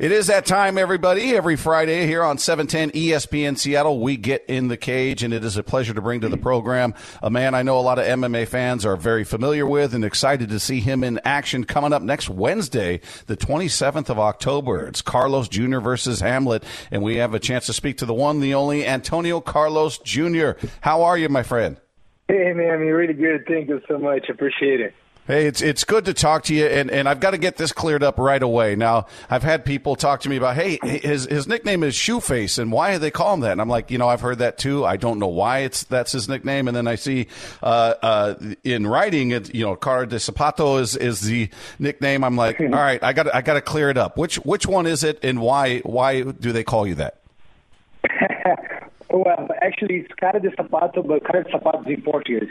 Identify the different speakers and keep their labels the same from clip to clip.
Speaker 1: It is that time, everybody. Every Friday here on 710 ESPN Seattle, we get in the cage, and it is a pleasure to bring to the program a man I know a lot of MMA fans are very familiar with and excited to see him in action coming up next Wednesday, the 27th of October. It's Carlos Jr. versus Hamlet, and we have a chance to speak to the one, the only Antonio Carlos Jr. How are you, my friend?
Speaker 2: Hey, man, you're really good. Thank you so much. Appreciate it.
Speaker 1: Hey, it's it's good to talk to you, and, and I've got to get this cleared up right away. Now, I've had people talk to me about, hey, his his nickname is Shoeface, and why do they call him that? And I'm like, you know, I've heard that too. I don't know why it's that's his nickname. And then I see uh, uh, in writing, it, you know, Cara de Sapato is is the nickname. I'm like, all right, I got I got to clear it up. Which which one is it, and why why do they call you that?
Speaker 2: well, actually, it's Cara de Sapato, but Cara de Sapato is in Portuguese.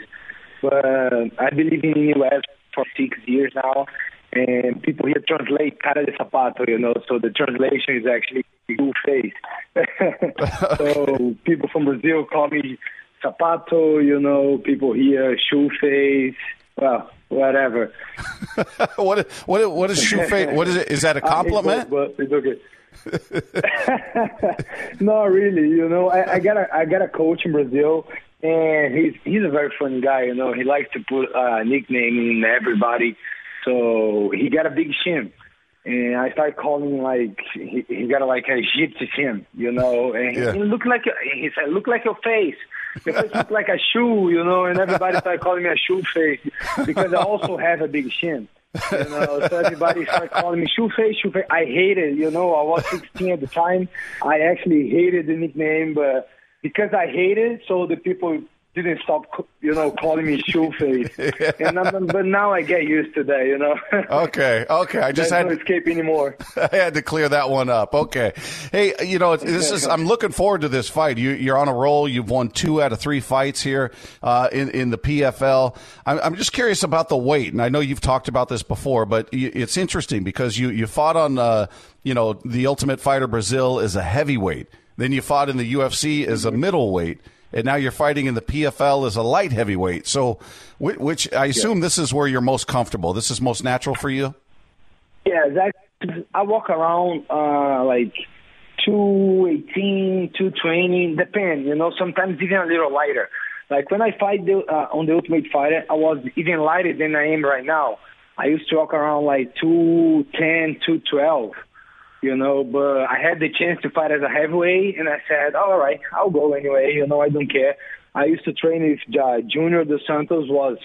Speaker 2: But uh, I believe in the U.S for six years now, and people here translate cara de sapato, you know, so the translation is actually new face. so people from Brazil call me sapato, you know, people here shoe face. Well, whatever.
Speaker 1: what what what is shoe face? What is it? Is that a compliment?
Speaker 2: Uh, it's, it's okay. no, really. You know, I, I got a I got a coach in Brazil and he's he's a very funny guy. You know, he likes to put uh, a nickname in everybody. So he got a big shin, and I started calling him like he, he got a, like a gypsy shin, you know. And yeah. he looked like he said, "Look like your face." Your face looks like a shoe, you know, and everybody started calling me a shoe face because I also have a big shin. You know, so everybody started calling me shoe face, shoe face. I hated, you know, I was 16 at the time. I actually hated the nickname, but because I hate it, so the people didn't stop, you know, calling me shoe face. and I'm, but now I get used to that, you know.
Speaker 1: okay, okay. I just
Speaker 2: There's
Speaker 1: had
Speaker 2: no escape anymore.
Speaker 1: I had to clear that one up. Okay. Hey, you know, this is. I'm looking forward to this fight. You, are on a roll. You've won two out of three fights here uh, in in the PFL. I'm, I'm, just curious about the weight, and I know you've talked about this before, but it's interesting because you you fought on, uh, you know, the Ultimate Fighter Brazil as a heavyweight. Then you fought in the UFC as a middleweight, and now you're fighting in the PFL as a light heavyweight. So, which I assume yeah. this is where you're most comfortable. This is most natural for you.
Speaker 2: Yeah, that I walk around uh, like 218, 220, depend. You know, sometimes even a little lighter. Like when I fight the, uh, on the Ultimate Fighter, I was even lighter than I am right now. I used to walk around like 210, 212 you know, but I had the chance to fight as a heavyweight, and I said, all right, I'll go anyway, you know, I don't care. I used to train with uh, Junior Dos Santos was,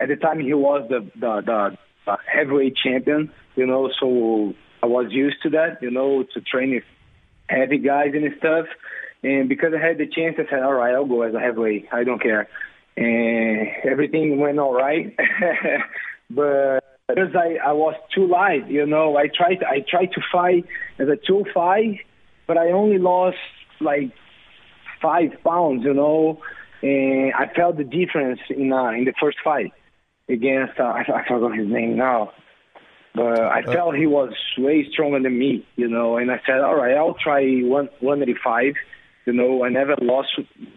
Speaker 2: at the time he was the, the, the, the heavyweight champion, you know, so I was used to that, you know, to train with heavy guys and stuff. And because I had the chance, I said, all right, I'll go as a heavyweight. I don't care. And everything went all right. but because I, I was too light, you know. I tried I tried to fight as a two five, but I only lost like five pounds, you know. And I felt the difference in uh, in the first fight against uh, I, I forgot his name now, but I uh, felt he was way stronger than me, you know. And I said, all right, I'll try one one eighty five. You know, I never lost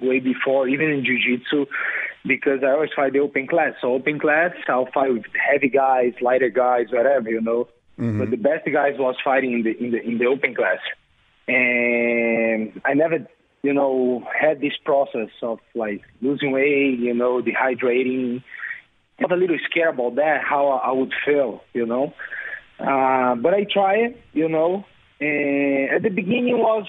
Speaker 2: weight before, even in jiu-jitsu because I always fight the open class. So open class, I'll fight with heavy guys, lighter guys, whatever, you know. Mm-hmm. But the best guys was fighting in the in the in the open class, and I never, you know, had this process of like losing weight, you know, dehydrating. I was a little scared about that, how I would feel, you know. Uh, but I try it, you know. And at the beginning was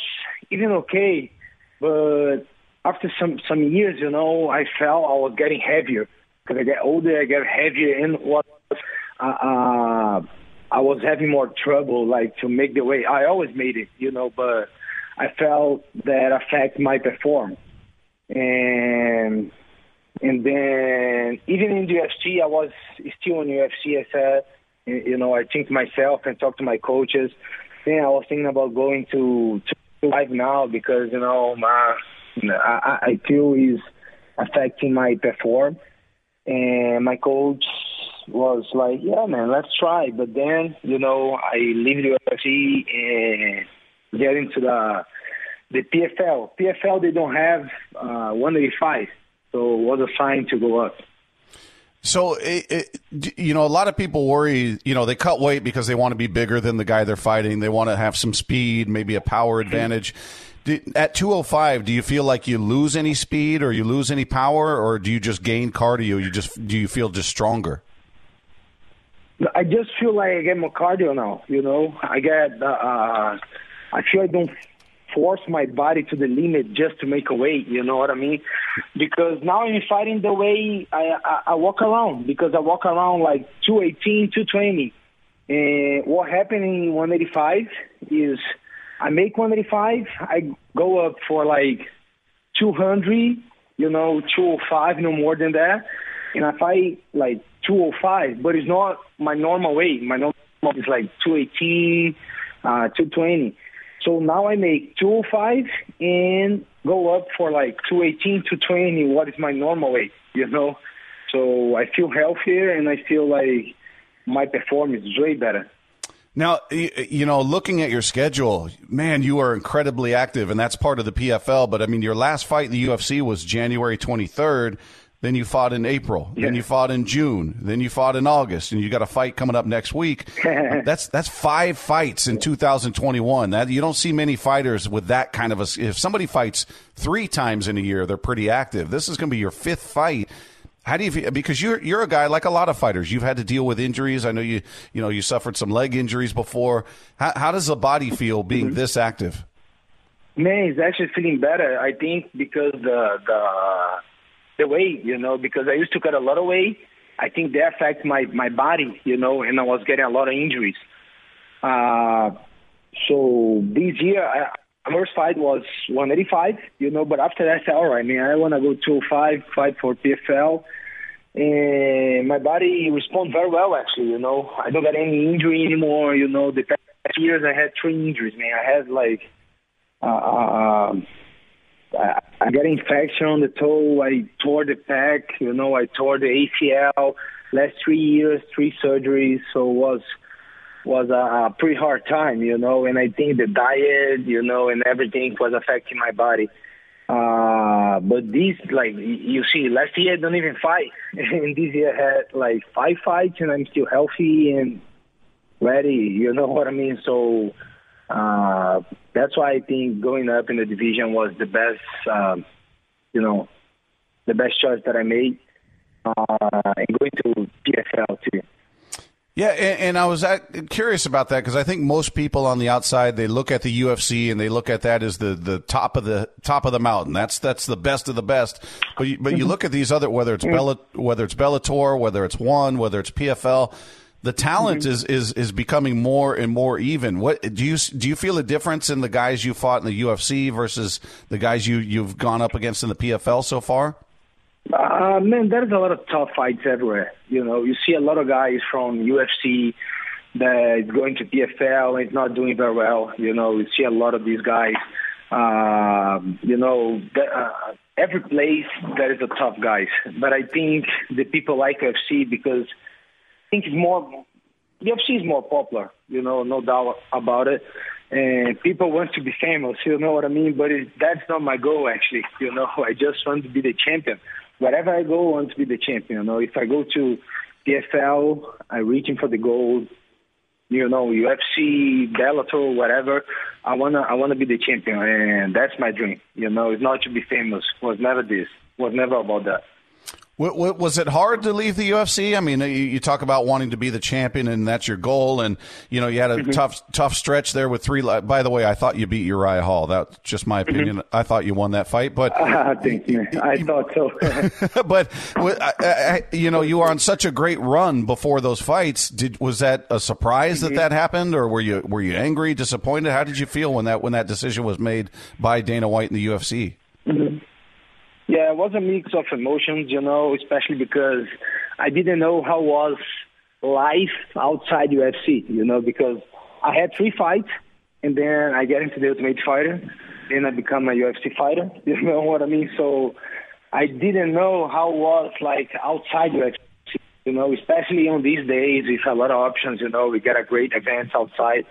Speaker 2: even okay, but after some some years, you know, I felt I was getting heavier because I get older, I get heavier, and what uh, uh, I was having more trouble, like to make the way I always made it, you know, but I felt that affect my perform, and and then even in UFC, I was still in UFC. I said, you know, I think to myself and talk to my coaches. Then I was thinking about going to to live now because you know my I, I feel is affecting my perform. And my coach was like, "Yeah, man, let's try." But then, you know, I leave the UFC and get into the the PFL. PFL they don't have uh, 185, so it was a sign to go up.
Speaker 1: So, it, it, you know, a lot of people worry, you know, they cut weight because they want to be bigger than the guy they're fighting. They want to have some speed, maybe a power advantage. At 205, do you feel like you lose any speed or you lose any power or do you just gain cardio? You just, do you feel just stronger?
Speaker 2: I just feel like I get more cardio now, you know, I get, uh, uh I feel I don't force my body to the limit just to make a weight. You know what I mean? Because now I'm fighting the way I, I, I walk around because I walk around like 218, 220. And what happened in 185 is I make 185, I go up for like 200, you know, 205, no more than that. And I fight like 205, but it's not my normal weight. My normal is like 218, uh, 220. So now I make 205 and go up for like 218 to 20, what is my normal weight, you know? So I feel healthier and I feel like my performance is way better.
Speaker 1: Now, you know, looking at your schedule, man, you are incredibly active, and that's part of the PFL. But I mean, your last fight in the UFC was January 23rd. Then you fought in April. Yeah. Then you fought in June. Then you fought in August, and you got a fight coming up next week. that's that's five fights in 2021. That you don't see many fighters with that kind of a. If somebody fights three times in a year, they're pretty active. This is going to be your fifth fight. How do you feel? Because you're you're a guy like a lot of fighters. You've had to deal with injuries. I know you you know you suffered some leg injuries before. How, how does the body feel being mm-hmm. this active?
Speaker 2: Man, it's actually feeling better. I think because the the the weight, you know, because I used to cut a lot of weight. I think that affects my my body, you know, and I was getting a lot of injuries. Uh, so this year, I, first fight was 185, you know, but after that, I said, all right, man, I want to go 205, fight for PFL. And my body responds very well, actually, you know. I don't get any injury anymore, you know. The past years, I had three injuries, man. I had, like, uh, uh um, I, got infection on the toe. I tore the pec. You know, I tore the ACL. Last three years, three surgeries. So it was was a, pretty hard time, you know. And I think the diet, you know, and everything was affecting my body. Uh, but this, like you see, last year I don't even fight, and this year I had like five fights, and I'm still healthy and ready. You know what I mean? So uh, that's why I think going up in the division was the best, um, you know, the best choice that I made. Uh, and going to PFL too.
Speaker 1: Yeah, and, and I was curious about that because I think most people on the outside they look at the UFC and they look at that as the, the top of the top of the mountain. That's that's the best of the best. But you, but you look at these other whether it's Bella, whether it's Bellator, whether it's One, whether it's PFL the talent mm-hmm. is, is is becoming more and more even. What do you do? You feel a difference in the guys you fought in the UFC versus the guys you you've gone up against in the PFL so far?
Speaker 2: Uh, man, there's a lot of tough fights everywhere. You know, you see a lot of guys from UFC that is going to PFL and is not doing very well. You know, you see a lot of these guys. Uh, you know, the, uh, every place there is a tough guys, but I think the people like UFC because I think it's more UFC is more popular, you know, no doubt about it. And people want to be famous, you know what I mean? But it, that's not my goal, actually. You know, I just want to be the champion. Wherever I go, I want to be the champion. You know, if I go to PFL, I'm reaching for the gold. You know, UFC, Bellator, whatever. I wanna, I wanna be the champion, and that's my dream. You know, it's not to be famous. Was never this. Was never about that.
Speaker 1: Was it hard to leave the UFC? I mean, you talk about wanting to be the champion, and that's your goal. And you know, you had a mm-hmm. tough, tough stretch there with three. By the way, I thought you beat Uriah Hall. That's just my mm-hmm. opinion. Mm-hmm. I thought you won that fight, but
Speaker 2: uh, thank you. I thought so.
Speaker 1: but you know, you were on such a great run before those fights. Did was that a surprise mm-hmm. that that happened, or were you were you angry, disappointed? How did you feel when that when that decision was made by Dana White in the UFC?
Speaker 2: Yeah, it was a mix of emotions, you know, especially because I didn't know how was life outside UFC, you know, because I had three fights and then I get into the Ultimate Fighter, then I become a UFC fighter, you know what I mean? So I didn't know how was like outside UFC, you know, especially on these days with a lot of options, you know, we get a great events outside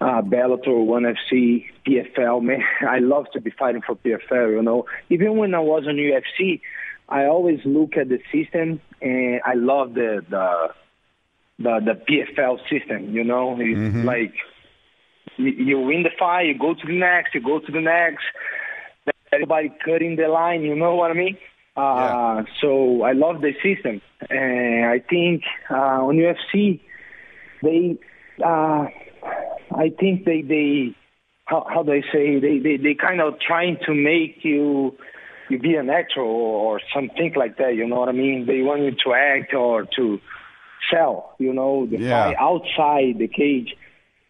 Speaker 2: uh, Bellator, ONE FC, PFL. Man, I love to be fighting for PFL. You know, even when I was on UFC, I always look at the system, and I love the the the, the PFL system. You know, it's mm-hmm. like you, you win the fight, you go to the next, you go to the next. Everybody cutting the line. You know what I mean? Uh, yeah. So I love the system, and I think uh, on UFC they, uh, I think they they how how do I say they they they kind of trying to make you you be an actor or, or something like that. You know what I mean? They want you to act or to sell. You know, the yeah. outside the cage.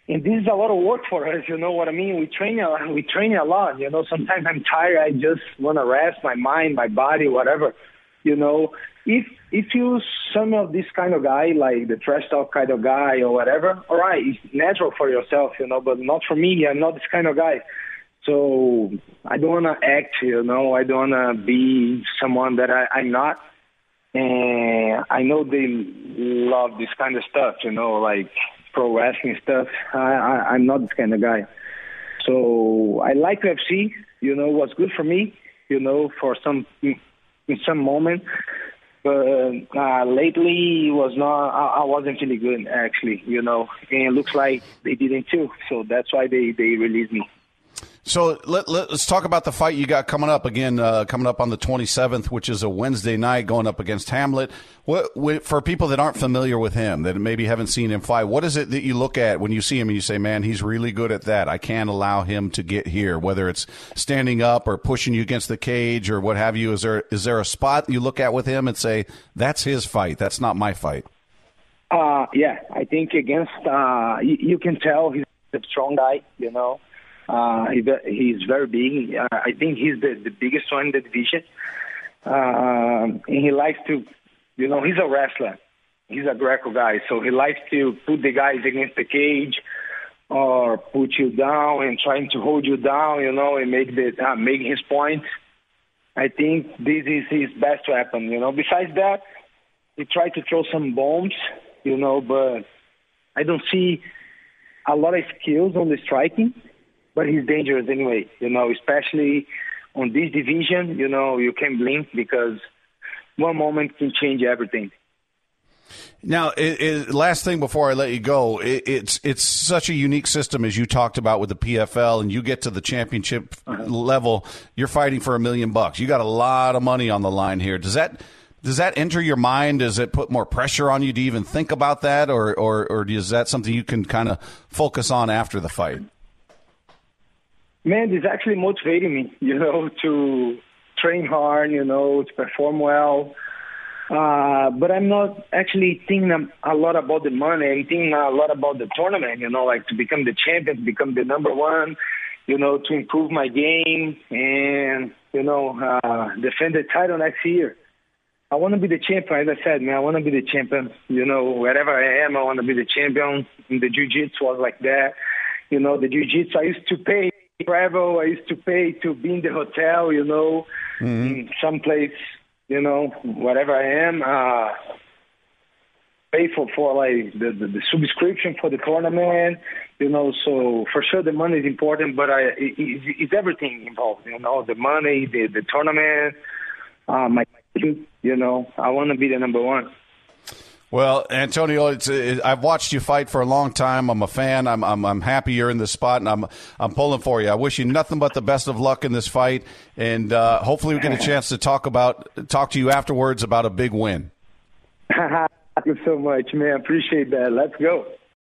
Speaker 2: And this is a lot of work for us. You know what I mean? We train a we train a lot. You know, sometimes I'm tired. I just want to rest my mind, my body, whatever. You know, if if you some of this kind of guy, like the trash talk kind of guy or whatever, all right, it's natural for yourself, you know, but not for me. I'm not this kind of guy. So I don't want to act, you know. I don't want to be someone that I, I'm not. And I know they love this kind of stuff, you know, like pro wrestling stuff. I, I I'm not this kind of guy. So I like UFC. You know, what's good for me. You know, for some in some moment. But uh, lately was not. I, I wasn't really good actually. You know, and it looks like they didn't too. So that's why they they released me.
Speaker 1: So let, let, us talk about the fight you got coming up again, uh, coming up on the 27th, which is a Wednesday night, going up against Hamlet. What, for people that aren't familiar with him, that maybe haven't seen him fight, what is it that you look at when you see him and you say, "Man, he's really good at that. I can't allow him to get here." Whether it's standing up or pushing you against the cage or what have you, is there is there a spot you look at with him and say, "That's his fight. That's not my fight."
Speaker 2: Uh, yeah, I think against uh, you can tell he's a strong guy. You know uh, he, he's very big. Uh, I think he's the, the biggest one in the division. Uh, and he likes to, you know, he's a wrestler. He's a Greco guy, so he likes to put the guys against the cage or put you down and trying to hold you down, you know, and make the uh, make his point. I think this is his best weapon, you know. Besides that, he tried to throw some bombs, you know, but I don't see a lot of skills on the striking but he's dangerous anyway. You know, especially on this division. You know, you can blink because one moment can change everything.
Speaker 1: Now, it, it, last thing before I let you go, it, it's it's such a unique system as you talked about with the PFL, and you get to the championship uh-huh. level, you're fighting for a million bucks. You got a lot of money on the line here. Does that does that enter your mind? Does it put more pressure on you to even think about that, or or, or is that something you can kind of focus on after the fight?
Speaker 2: Man, it's actually motivating me, you know, to train hard, you know, to perform well. Uh, but I'm not actually thinking a lot about the money. I'm thinking a lot about the tournament, you know, like to become the champion, become the number one, you know, to improve my game and, you know, uh, defend the title next year. I want to be the champion, as I said, man. I want to be the champion. You know, wherever I am, I want to be the champion. And the jiu-jitsu was like that. You know, the jiu-jitsu, I used to pay travel. I used to pay to be in the hotel, you know, mm-hmm. in some place, you know, whatever I am. Uh, pay for for like the, the, the subscription for the tournament, you know. So for sure the money is important, but I it, it's everything involved, you know, the money, the the tournament, uh, my you know. I want to be the number one.
Speaker 1: Well, Antonio, it's, it, I've watched you fight for a long time. I'm a fan. I'm, I'm, I'm happy you're in this spot, and I'm, I'm pulling for you. I wish you nothing but the best of luck in this fight, and uh, hopefully we get a chance to talk about talk to you afterwards about a big win.
Speaker 2: Thank you so much, man. Appreciate that. Let's go.